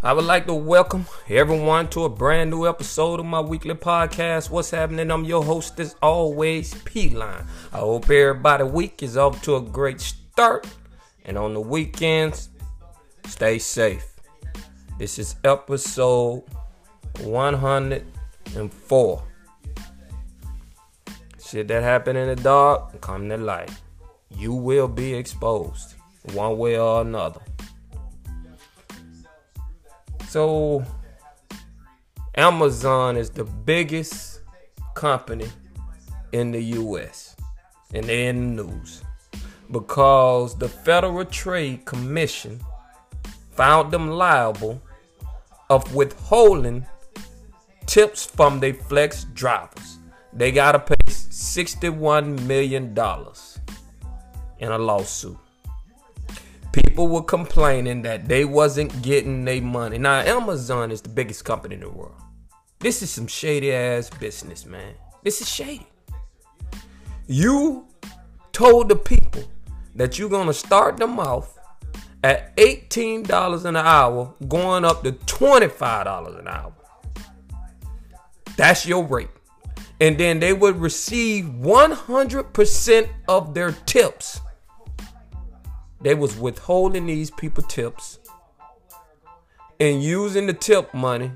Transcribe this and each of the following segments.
I would like to welcome everyone to a brand new episode of my weekly podcast. What's happening? I'm your host, as always, P Line. I hope everybody week is off to a great start. And on the weekends, stay safe. This is episode 104. Shit that happened in the dark, come to light. You will be exposed one way or another. So, Amazon is the biggest company in the US, and they're in the news because the Federal Trade Commission found them liable of withholding tips from their flex drivers. They gotta pay $61 million in a lawsuit people were complaining that they wasn't getting their money. Now Amazon is the biggest company in the world. This is some shady ass business, man. This is shady. You told the people that you're gonna start them off at $18 an hour, going up to $25 an hour. That's your rate. And then they would receive 100% of their tips they was withholding these people tips and using the tip money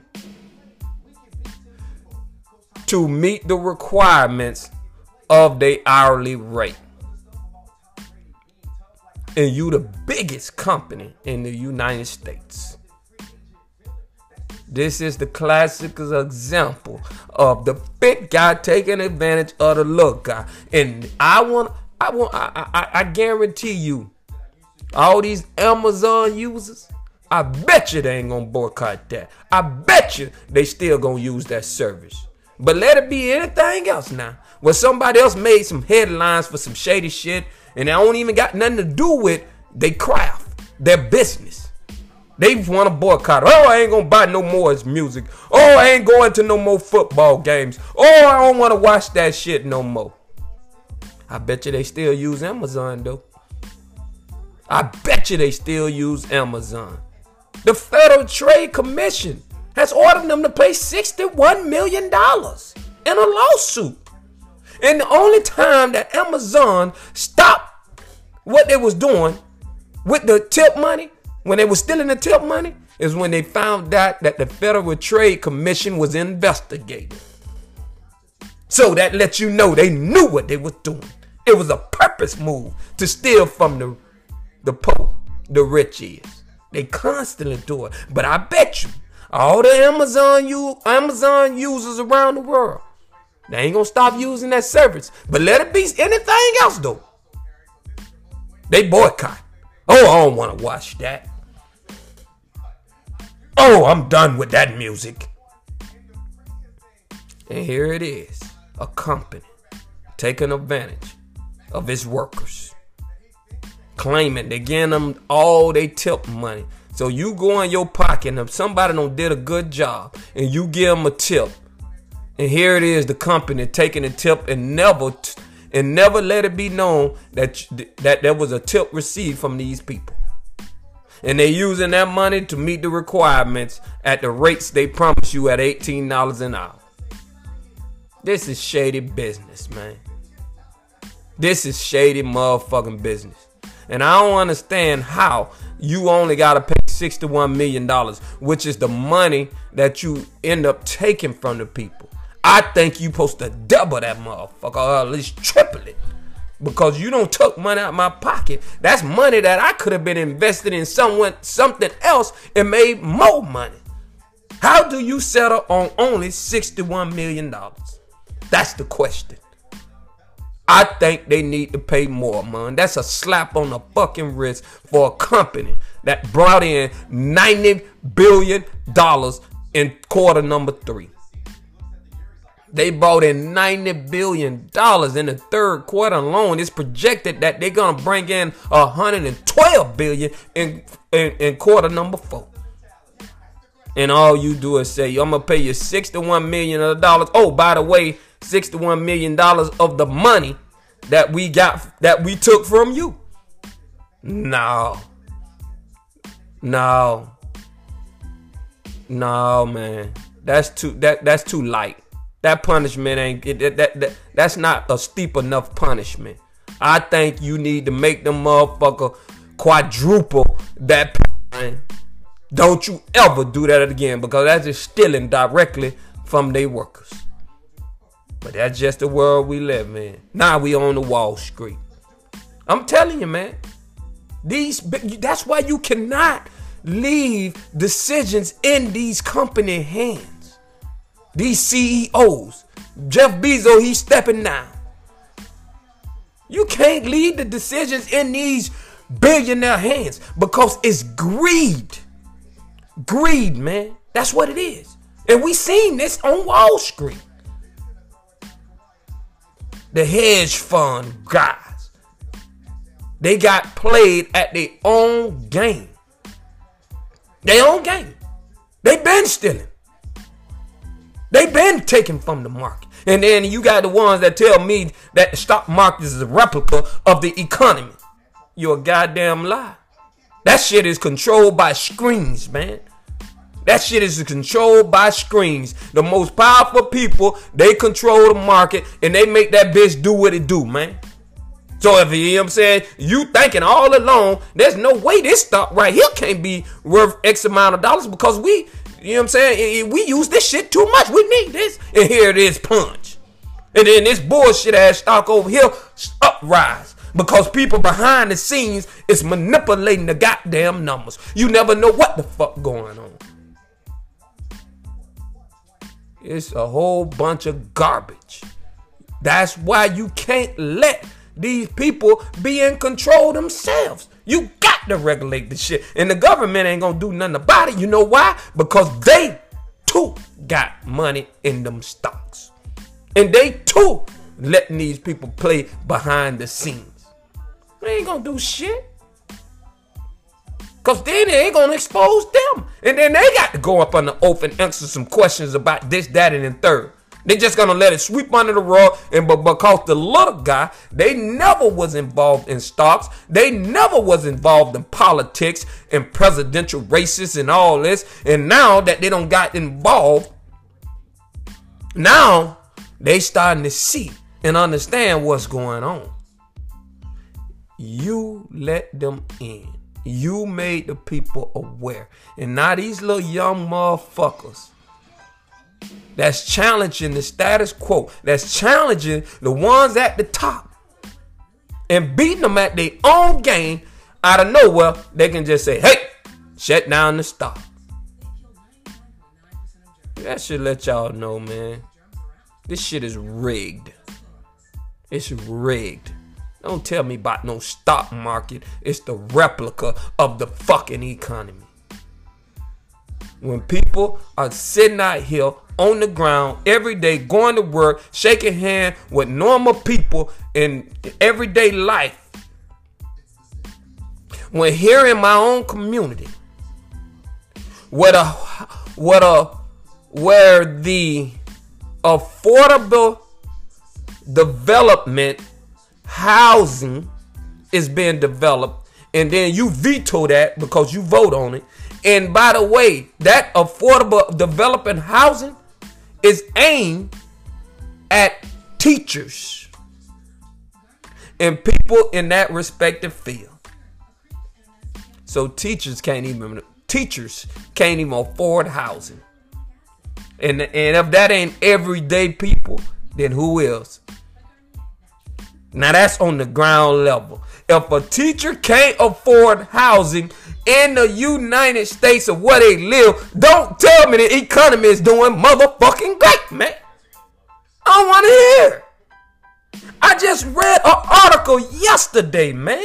to meet the requirements of their hourly rate. And you the biggest company in the United States. This is the classic example of the big guy taking advantage of the little guy. And I want I want I, I, I guarantee you all these Amazon users, I bet you they ain't gonna boycott that. I bet you they still gonna use that service. But let it be anything else now. Where somebody else made some headlines for some shady shit and they don't even got nothing to do with they craft, their business. They want to boycott. Oh, I ain't gonna buy no more his music. Oh, I ain't going to no more football games. Oh, I don't want to watch that shit no more. I bet you they still use Amazon though. I bet you they still use Amazon. The Federal Trade Commission has ordered them to pay $61 million in a lawsuit. And the only time that Amazon stopped what they was doing with the tip money, when they were stealing the tip money, is when they found out that the Federal Trade Commission was investigating. So that lets you know they knew what they was doing. It was a purpose move to steal from the the poor, the rich is. They constantly do it. But I bet you, all the Amazon you Amazon users around the world, they ain't gonna stop using that service. But let it be anything else though. They boycott. Oh, I don't want to watch that. Oh, I'm done with that music. And here it is a company taking advantage of its workers claiming They're getting them all they tip money. So you go in your pocket and if somebody don't did a good job and you give them a tip, and here it is, the company taking a tip and never and never let it be known that that there was a tip received from these people. And they using that money to meet the requirements at the rates they promise you at $18 an hour. This is shady business, man. This is shady motherfucking business. And I don't understand how you only got to pay $61 million, which is the money that you end up taking from the people. I think you supposed to double that motherfucker or at least triple it. Because you don't took money out my pocket. That's money that I could have been invested in someone something else and made more money. How do you settle on only $61 million? That's the question. I think they need to pay more, man. That's a slap on the fucking wrist for a company that brought in $90 billion in quarter number three. They brought in $90 billion in the third quarter alone. It's projected that they're gonna bring in 112 billion in, in, in quarter number four. And all you do is say, I'm gonna pay you 61 million dollars. Oh, by the way, 61 million dollars of the money that we got that we took from you. No. No. No, man. That's too that that's too light. That punishment ain't that, that, that that's not a steep enough punishment. I think you need to make them motherfucker quadruple that. Don't you ever do that again because that's just stealing directly from their workers. But that's just the world we live in. Now we on the Wall Street. I'm telling you, man. These that's why you cannot leave decisions in these company hands. These CEOs. Jeff Bezos, he's stepping down. You can't leave the decisions in these billionaire hands because it's greed. Greed, man. That's what it is. And we seen this on Wall Street. The hedge fund guys. They got played at their own game. Their own game. They been stealing. They been taken from the market. And then you got the ones that tell me that the stock market is a replica of the economy. You're a goddamn lie. That shit is controlled by screens, man. That shit is controlled by screens. The most powerful people, they control the market and they make that bitch do what it do, man. So if you know what I'm saying, you thinking all along, there's no way this stock right here can't be worth X amount of dollars because we, you know what I'm saying, we use this shit too much. We need this. And here it is punch. And then this bullshit ass stock over here uprise because people behind the scenes is manipulating the goddamn numbers. You never know what the fuck going on. It's a whole bunch of garbage. That's why you can't let these people be in control themselves. You got to regulate the shit. And the government ain't gonna do nothing about it. You know why? Because they too got money in them stocks. And they too letting these people play behind the scenes. They ain't gonna do shit. Cause then they ain't gonna expose them. And then they got to go up on the oath and answer some questions about this, that, and then third. They just gonna let it sweep under the rug, and but because the little guy, they never was involved in stocks, they never was involved in politics and presidential races and all this. And now that they don't got involved, now they starting to see and understand what's going on. You let them in. You made the people aware. And now these little young motherfuckers that's challenging the status quo, that's challenging the ones at the top and beating them at their own game out of nowhere, they can just say, hey, shut down the stock. That should let y'all know, man. This shit is rigged. It's rigged. Don't tell me about no stock market. It's the replica of the fucking economy. When people are sitting out here on the ground every day, going to work, shaking hands with normal people in everyday life, when here in my own community, where a what a where the affordable development housing is being developed, and then you veto that because you vote on it. And by the way, that affordable developing housing is aimed at teachers. and people in that respective field. So teachers can't even teachers can't even afford housing. And and if that ain't everyday people, then who else? Now that's on the ground level. If a teacher can't afford housing in the United States of where they live, don't tell me the economy is doing motherfucking great, man. I don't want to hear. I just read an article yesterday, man.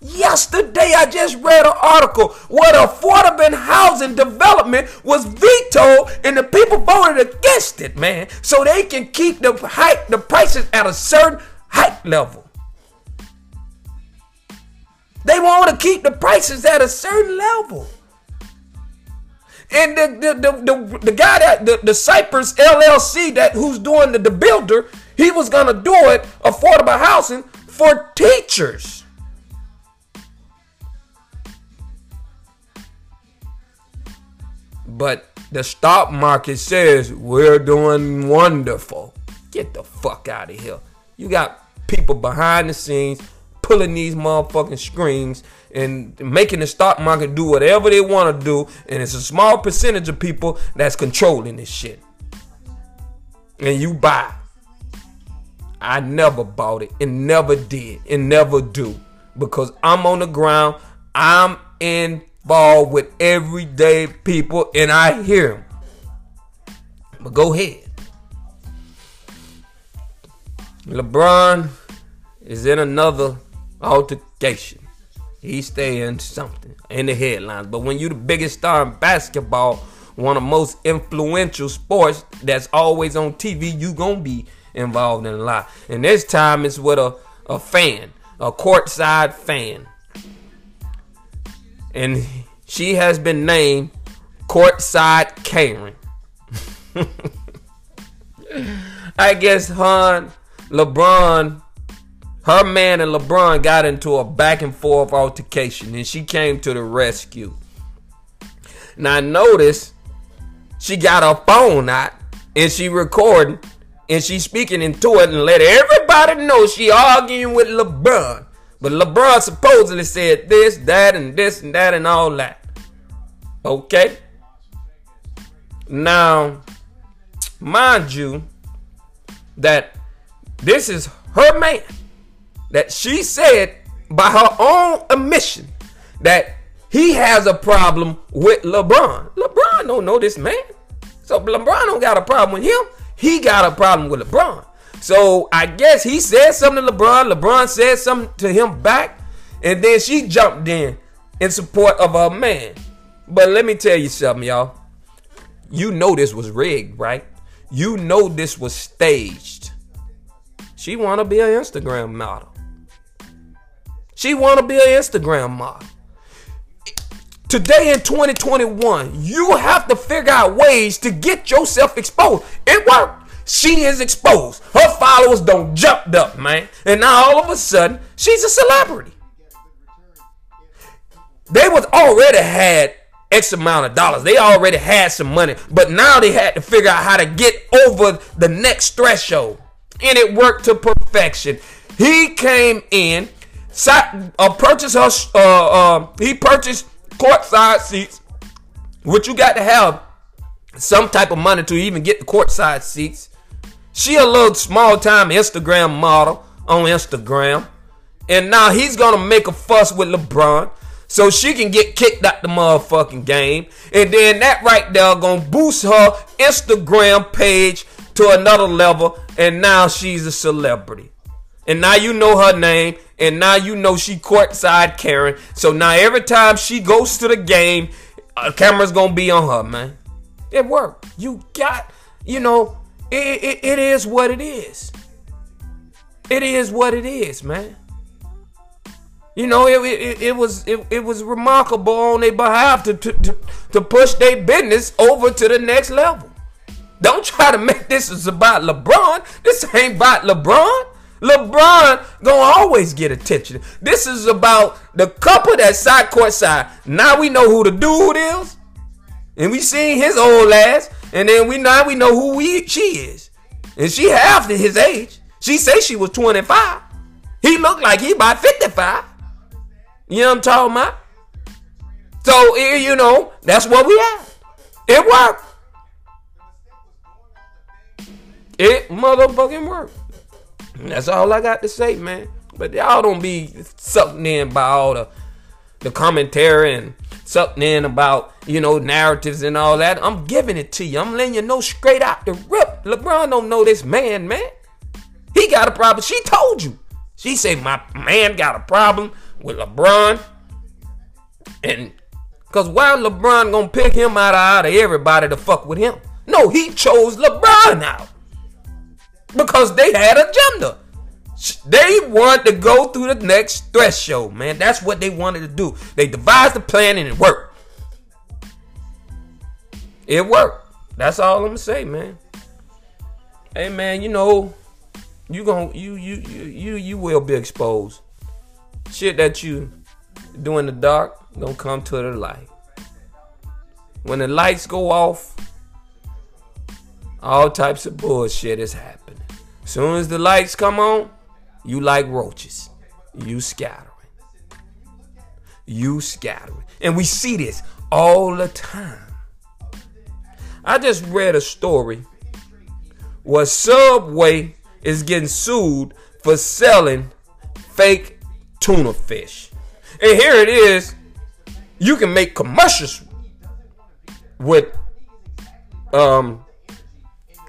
Yesterday, I just read an article where the affordable housing development was vetoed and the people voted against it, man. So they can keep the height, the prices at a certain height level. They want to keep the prices at a certain level. And the the, the, the, the guy that the, the Cypress LLC that who's doing the, the builder, he was gonna do it affordable housing for teachers. But the stock market says we're doing wonderful. Get the fuck out of here. You got people behind the scenes pulling these motherfucking strings and making the stock market do whatever they want to do. And it's a small percentage of people that's controlling this shit. And you buy. I never bought it and never did and never do because I'm on the ground. I'm involved with everyday people and I hear them. But go ahead. LeBron is in another altercation. He's staying something in the headlines. But when you're the biggest star in basketball, one of the most influential sports that's always on TV, you gonna be involved in a lot. And this time it's with a, a fan, a courtside fan and she has been named Courtside Karen. I guess Han, LeBron, her man and LeBron got into a back and forth altercation, and she came to the rescue. Now notice she got her phone out and she recording and she speaking into it and let everybody know she arguing with LeBron. But LeBron supposedly said this, that, and this, and that, and all that. Okay? Now, mind you, that this is her man. That she said by her own admission that he has a problem with LeBron. LeBron don't know this man. So LeBron don't got a problem with him. He got a problem with LeBron. So I guess he said something to LeBron. LeBron said something to him back. And then she jumped in in support of her man. But let me tell you something, y'all. You know this was rigged, right? You know this was staged. She want to be an Instagram model. She want to be an Instagram model. Today in 2021, you have to figure out ways to get yourself exposed. It worked. She is exposed. Her followers don't jumped up, man. And now all of a sudden, she's a celebrity. They was already had X amount of dollars. They already had some money, but now they had to figure out how to get over the next threshold. And it worked to perfection. He came in, sat, uh, purchased her, uh, uh, he purchased courtside seats, which you got to have some type of money to even get the courtside seats. She a little small time Instagram model on Instagram. And now he's gonna make a fuss with LeBron so she can get kicked out the motherfucking game. And then that right there gonna boost her Instagram page to another level. And now she's a celebrity. And now you know her name. And now you know she courtside Karen. So now every time she goes to the game, a camera's gonna be on her, man. It worked. You got, you know, it, it, it is what it is. It is what it is, man. You know, it, it, it was it, it was remarkable on their behalf to, to, to, to push their business over to the next level. Don't try to make this is about LeBron. This ain't about LeBron. LeBron gonna always get attention. This is about the couple that side court side. Now we know who the dude is. And we seen his old ass. And then we now we know who we, she is. And she half his age. She say she was 25. He looked like he about 55. You know what I'm talking about? So, eh, you know, that's what we had. It worked. It motherfucking worked. That's all I got to say, man. But y'all don't be sucked in by all the the commentary and sucked in about, you know, narratives and all that. I'm giving it to you. I'm letting you know straight out the rip. LeBron don't know this man, man. He got a problem. She told you. She said my man got a problem with LeBron. And cause why LeBron gonna pick him out of, out of everybody to fuck with him? No, he chose LeBron out. Because they had agenda. They wanted to go through the next threshold, man. That's what they wanted to do. They devised the plan and it worked. It worked. That's all I'm gonna say, man. Hey, man, you know, you going you you you you you will be exposed. Shit that you do in the dark gonna come to the light. When the lights go off, all types of bullshit is happening. Soon as the lights come on, you like roaches. You scattering. You scattering. And we see this all the time. I just read a story where Subway is getting sued for selling fake tuna fish. And here it is. You can make commercials with um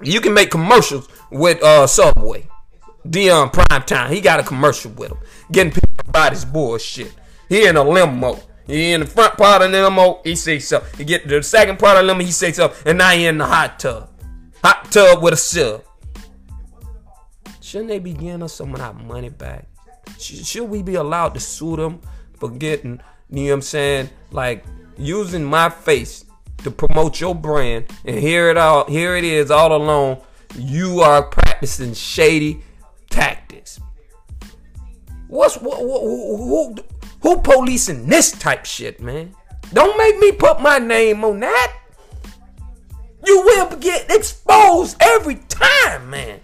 you can make commercials with uh Subway. Deion Primetime, he got a commercial with him. Getting people buy this bullshit. He in a limo. He in the front part of the limo, he say so. He get to the second part of the limo, he say so. And now he in the hot tub. Hot tub with a sub. Shouldn't they be getting us some of that money back? Should we be allowed to sue them for getting, you know what I'm saying, like using my face to promote your brand and here it all here it is all along you are practicing shady tactics. What's what, who, who, who policing this type shit, man? Don't make me put my name on that. You will get exposed every time, man.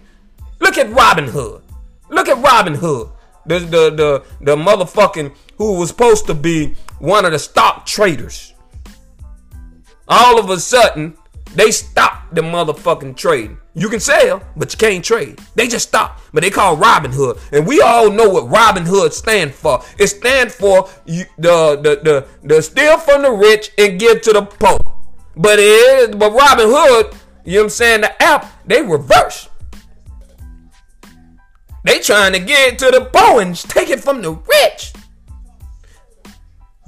Look at Robin Hood. Look at Robin Hood. The the the the motherfucking who was supposed to be one of the stock traders. All of a sudden, they stopped the motherfucking trading. You can sell, but you can't trade. They just stop. But they call Robin Hood. And we all know what Robin Hood stand for. It stand for you, the, the, the, the steal from the rich and give to the poor. But it but Robin Hood, you know what I'm saying, the app, they reverse. They trying to get to the poor and take it from the rich.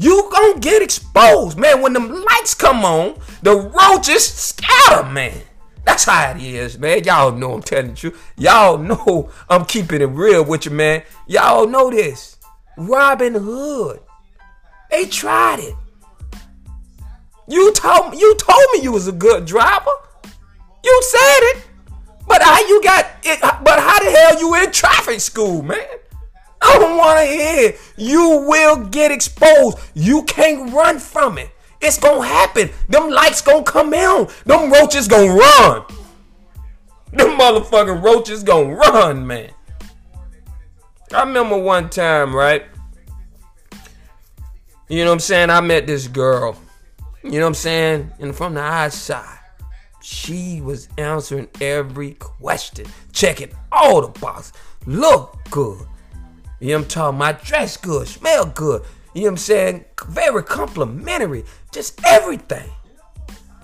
You gonna get exposed, man. When them lights come on, the roaches scatter, man. That's how it is, man. Y'all know I'm telling you. Y'all know I'm keeping it real with you, man. Y'all know this. Robin Hood. They tried it. You told you told me you was a good driver. You said it. But how you got it? But how the hell you in traffic school, man? I don't want to hear. You will get exposed. You can't run from it. It's gonna happen. Them lights gonna come on. Them roaches gonna run. Them motherfucking roaches gonna run, man. I remember one time, right? You know what I'm saying? I met this girl. You know what I'm saying? And from the outside, she was answering every question, checking all the boxes. Look good. You know what I'm talking My dress good, smell good. You know what I'm saying? Very complimentary. Just everything.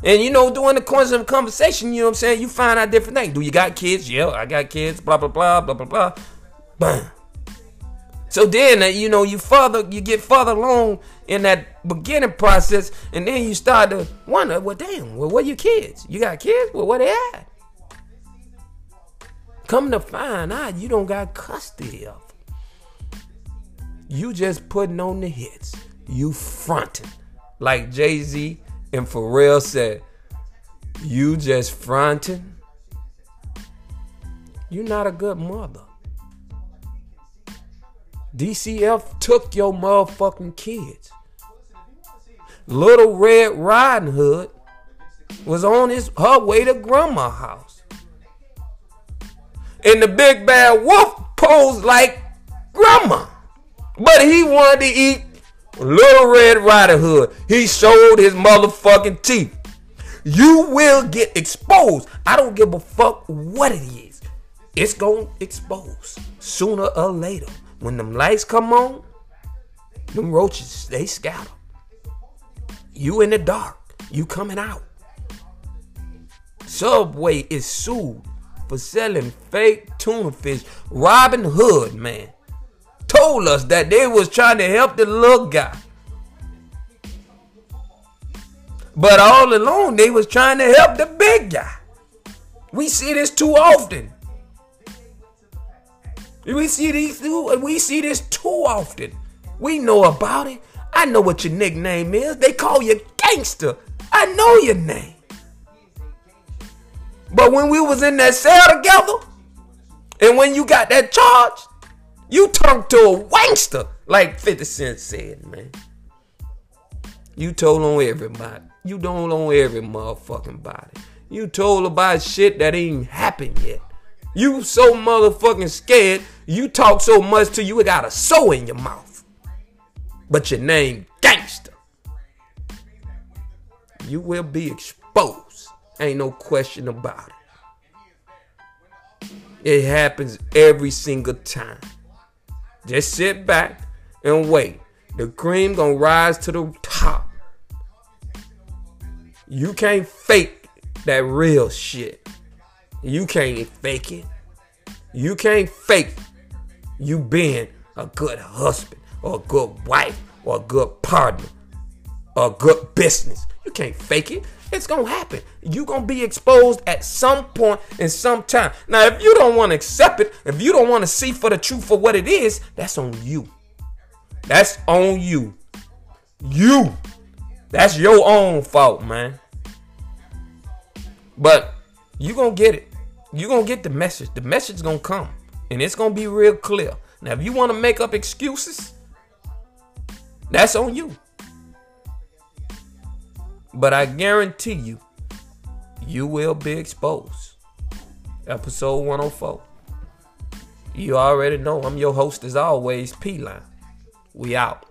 And you know, during the course of the conversation, you know what I'm saying, you find out different things. Do you got kids? Yeah, I got kids, blah blah blah, blah blah blah. Bam. So then, uh, you know, you further, you get further along in that beginning process, and then you start to wonder, well, damn, well, where your kids? You got kids? Well, where they at? Come to find out, you don't got custody of you just putting on the hits. You fronting. Like Jay Z and Pharrell said, you just fronting. You're not a good mother. DCF took your motherfucking kids. Little Red Riding Hood was on his her way to grandma's house. And the big bad wolf posed like grandma. But he wanted to eat Little Red Riding Hood. He showed his motherfucking teeth. You will get exposed. I don't give a fuck what it is. It's gonna expose sooner or later. When them lights come on, them roaches they scatter. You in the dark. You coming out. Subway is sued for selling fake tuna fish. Robin Hood, man, told us that they was trying to help the little guy. But all along they was trying to help the big guy. We see this too often. We see these we see this too often. We know about it. I know what your nickname is. They call you gangster. I know your name. But when we was in that cell together, and when you got that charge, you turned to a wankster, like 50 Cent said, man. You told on everybody. You don't on every motherfucking body. You told about shit that ain't happened yet. You so motherfucking scared, you talk so much till you got a soul in your mouth. But your name gangster. You will be exposed. Ain't no question about it. It happens every single time. Just sit back and wait. The cream gonna rise to the top. You can't fake that real shit. You can't fake it. You can't fake you being a good husband or a good wife or a good partner or a good business. You can't fake it. It's gonna happen. You gonna be exposed at some point in some time. Now, if you don't want to accept it, if you don't want to see for the truth for what it is, that's on you. That's on you. You. That's your own fault, man. But you gonna get it. You gonna get the message. The message gonna come, and it's gonna be real clear. Now, if you want to make up excuses, that's on you. But I guarantee you, you will be exposed. Episode 104. You already know I'm your host as always, P Line. We out.